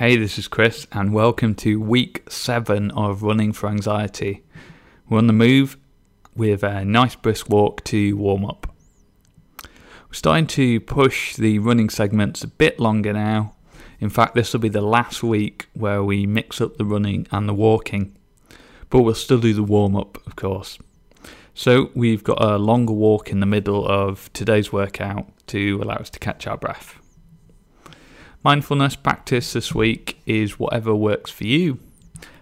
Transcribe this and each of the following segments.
Hey, this is Chris, and welcome to week seven of Running for Anxiety. We're on the move with a nice brisk walk to warm up. We're starting to push the running segments a bit longer now. In fact, this will be the last week where we mix up the running and the walking, but we'll still do the warm up, of course. So, we've got a longer walk in the middle of today's workout to allow us to catch our breath. Mindfulness practice this week is whatever works for you.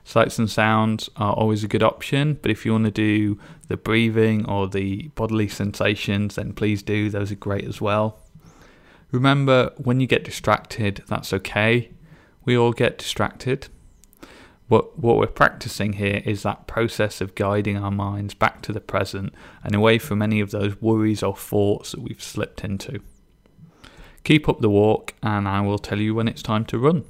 Sights and sounds are always a good option, but if you want to do the breathing or the bodily sensations, then please do. Those are great as well. Remember, when you get distracted, that's okay. We all get distracted. What, what we're practicing here is that process of guiding our minds back to the present and away from any of those worries or thoughts that we've slipped into. Keep up the walk, and I will tell you when it's time to run.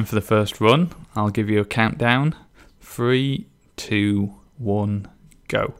Time for the first run. I'll give you a countdown. Three, two, one, go.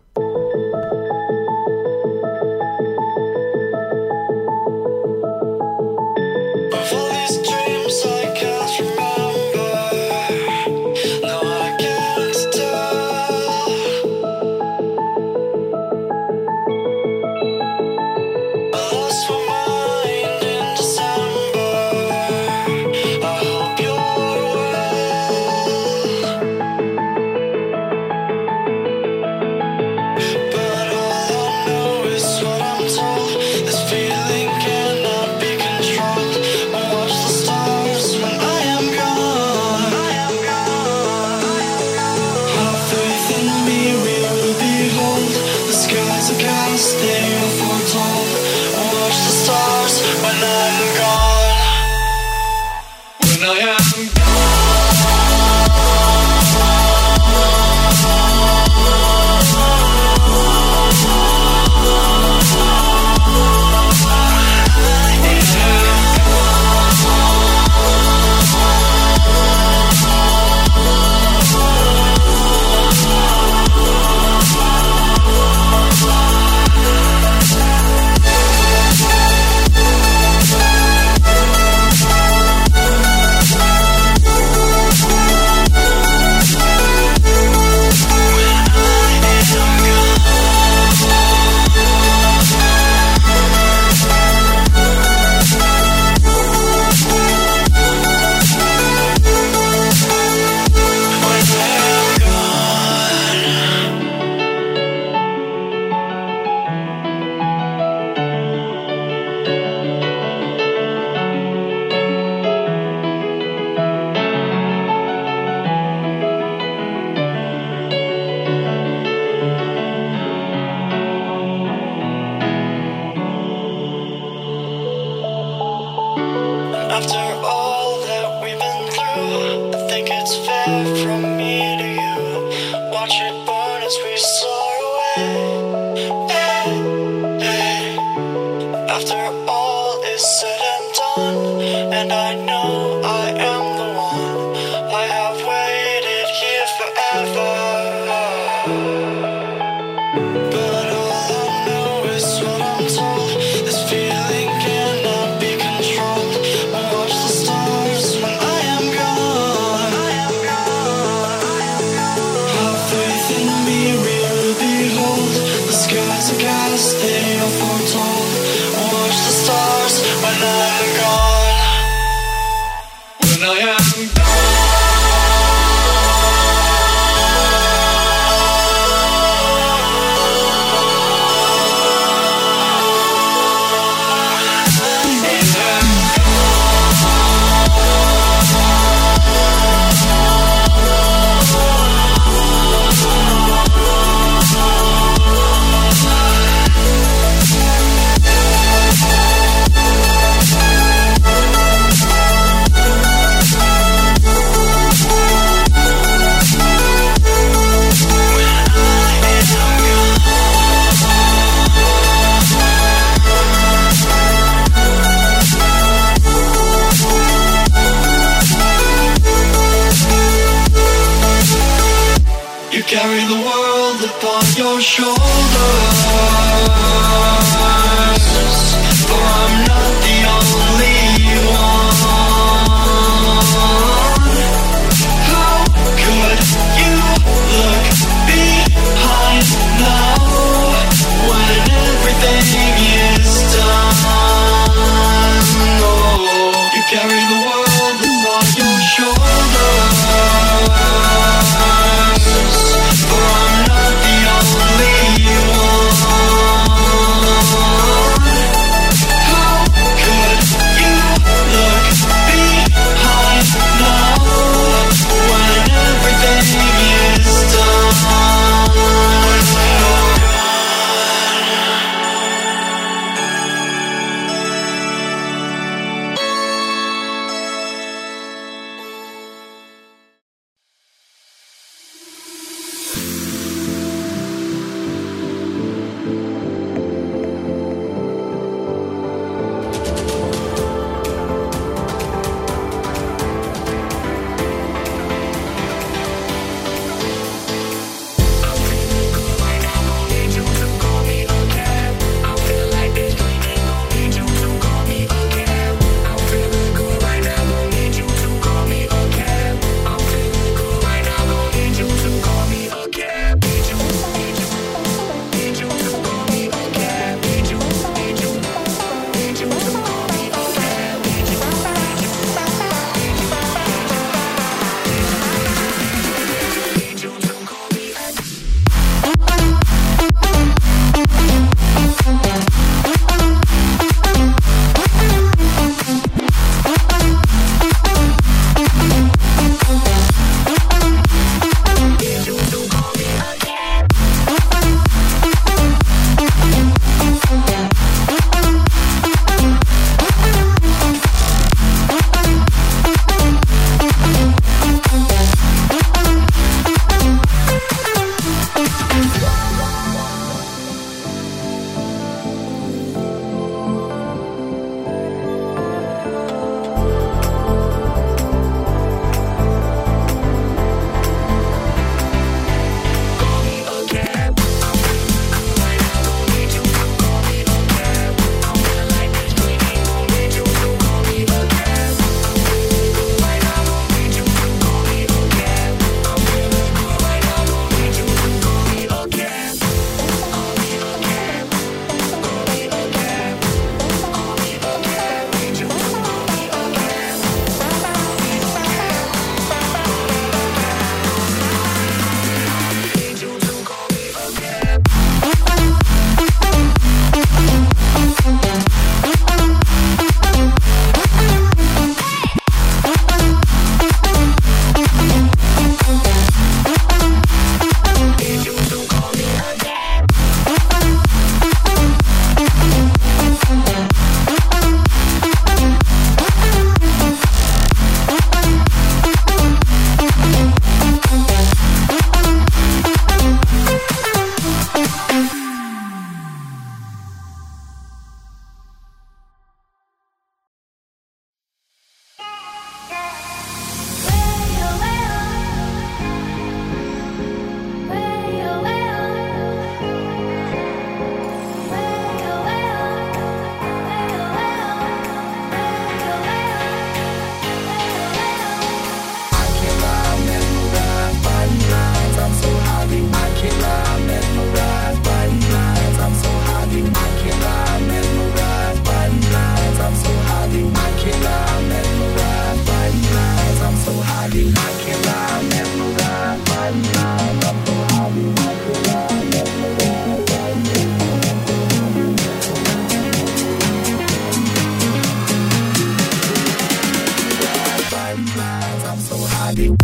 Valeu.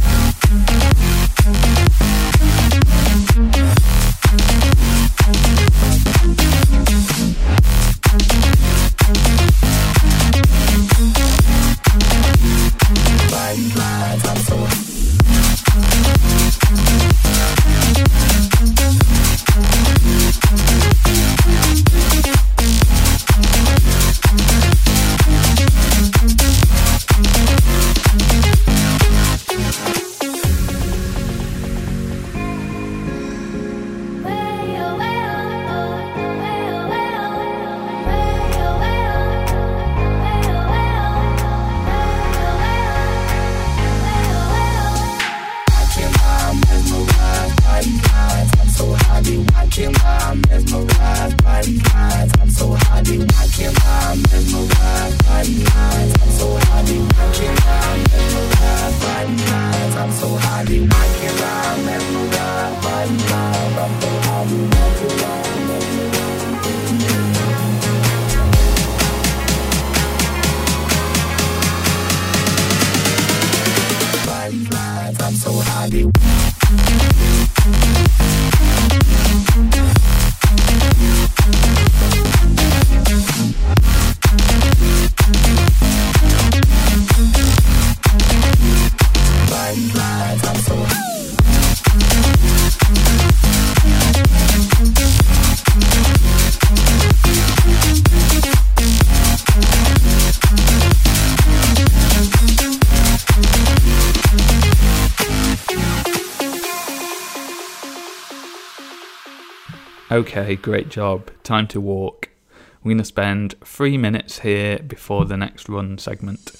I'm so high. okay, great job, time to walk. We're going to spend three minutes here before the next run segment.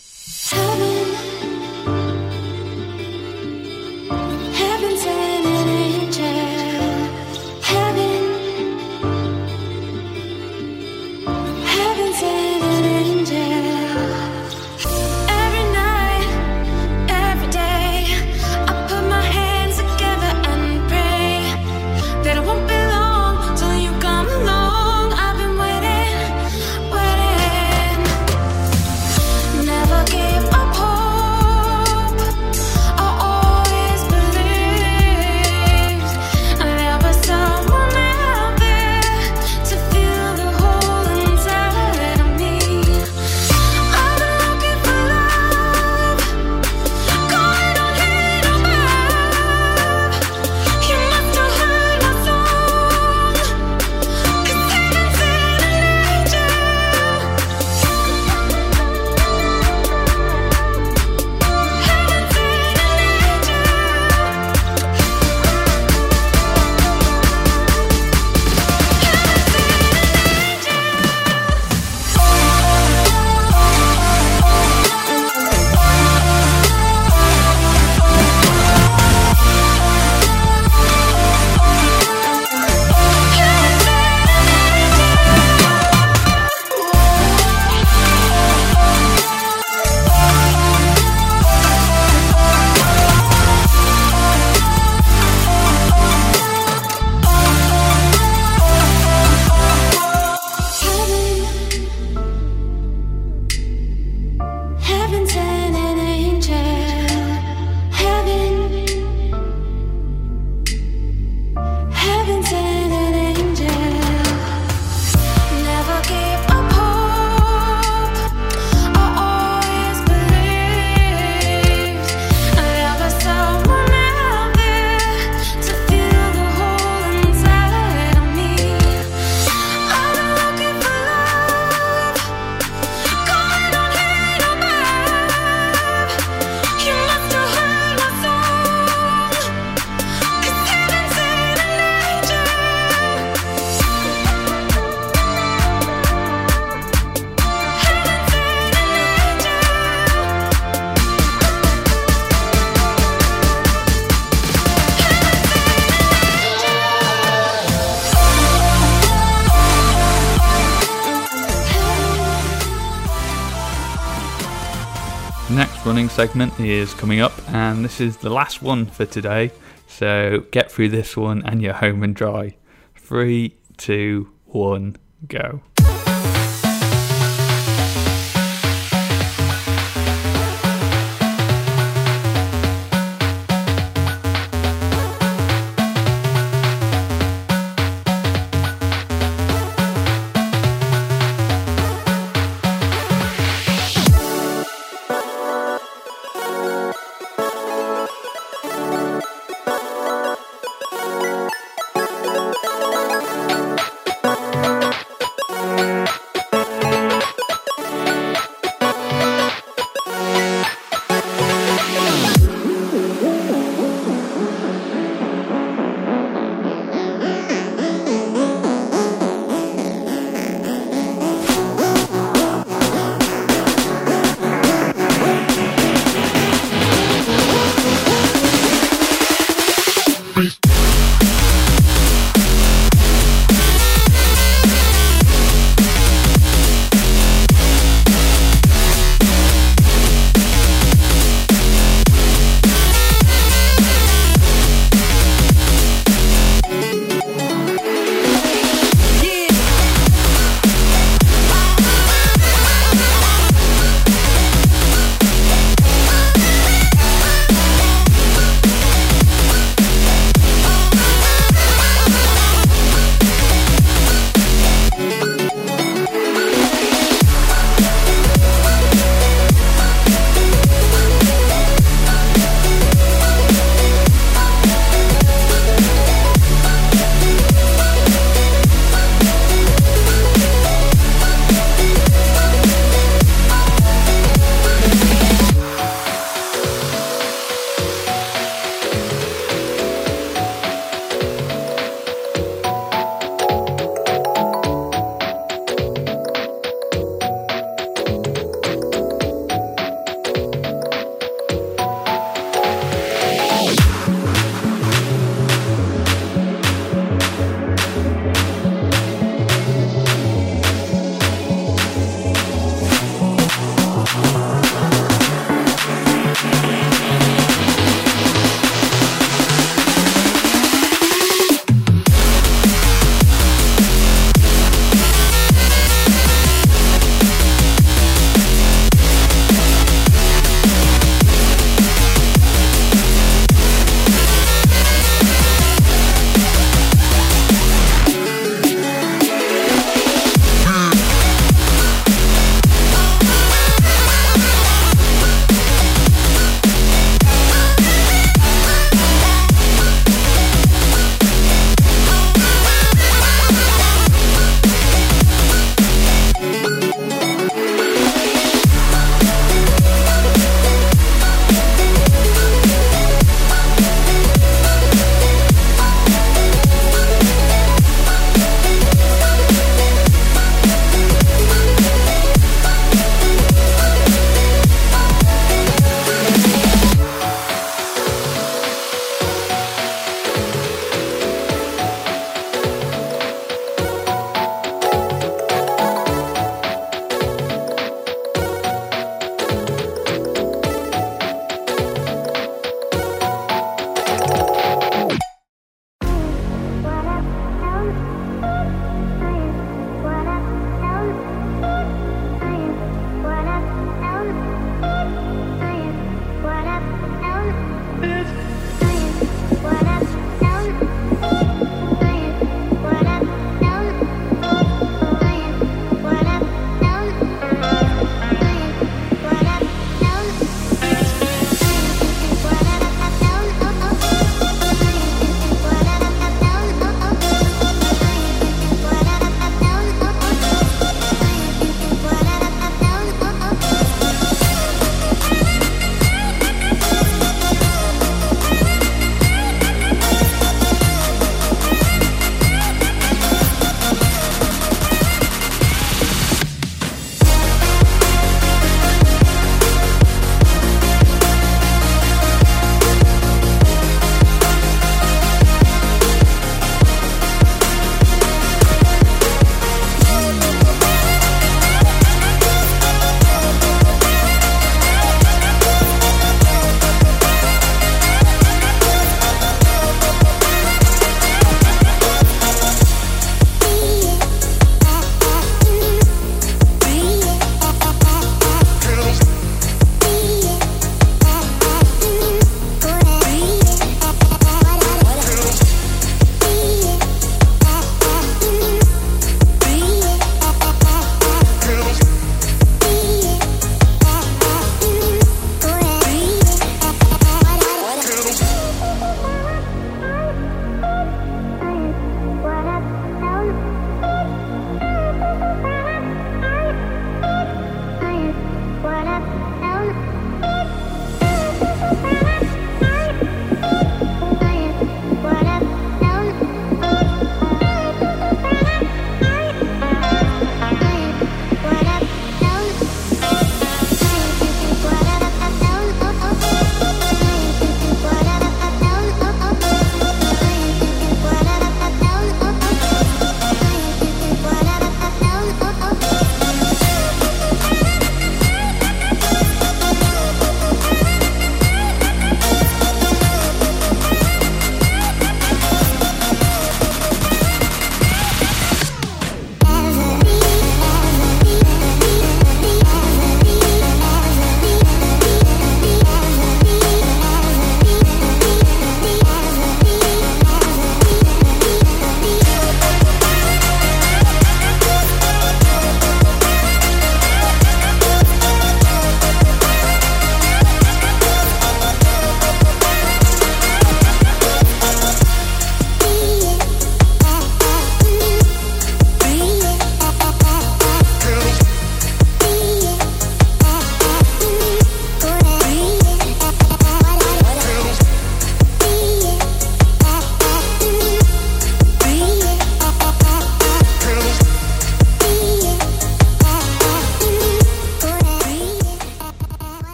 Next running segment is coming up, and this is the last one for today. So get through this one and you're home and dry. Three, two, one, go.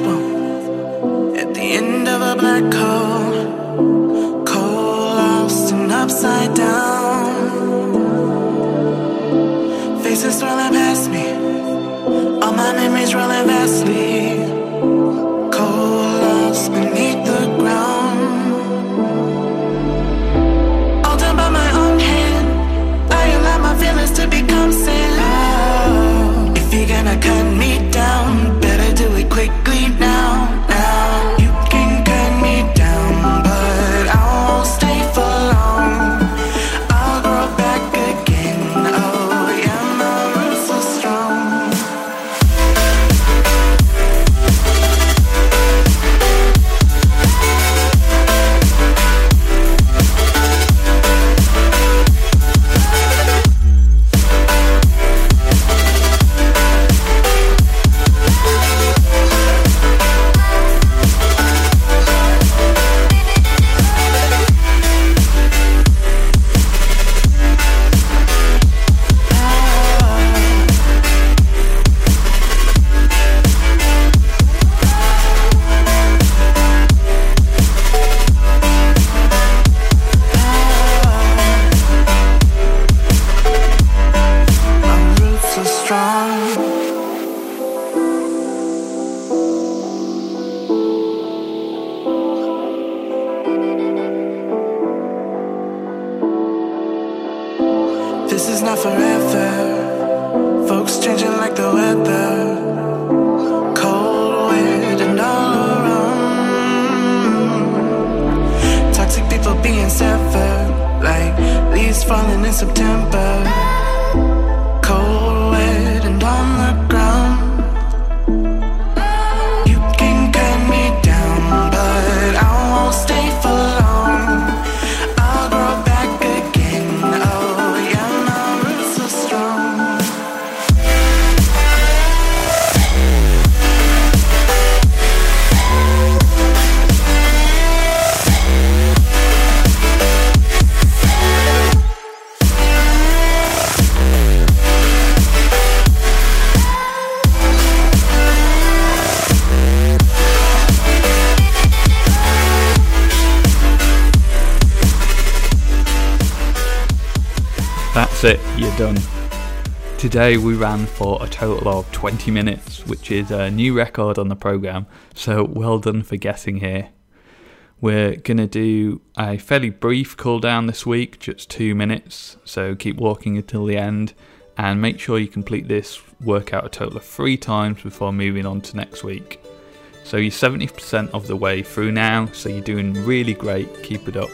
At the end of a black hole. Cold, lost, and upside down. Faces swirling past me, all my memories rolling vastly. Cold, lost beneath the ground. All done by my own hand. I my feelings to become. If you're gonna cut me down, falling in September. Done. Today we ran for a total of 20 minutes, which is a new record on the programme, so well done for getting here. We're going to do a fairly brief cool down this week, just two minutes, so keep walking until the end and make sure you complete this workout a total of three times before moving on to next week. So you're 70% of the way through now, so you're doing really great, keep it up.